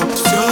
up.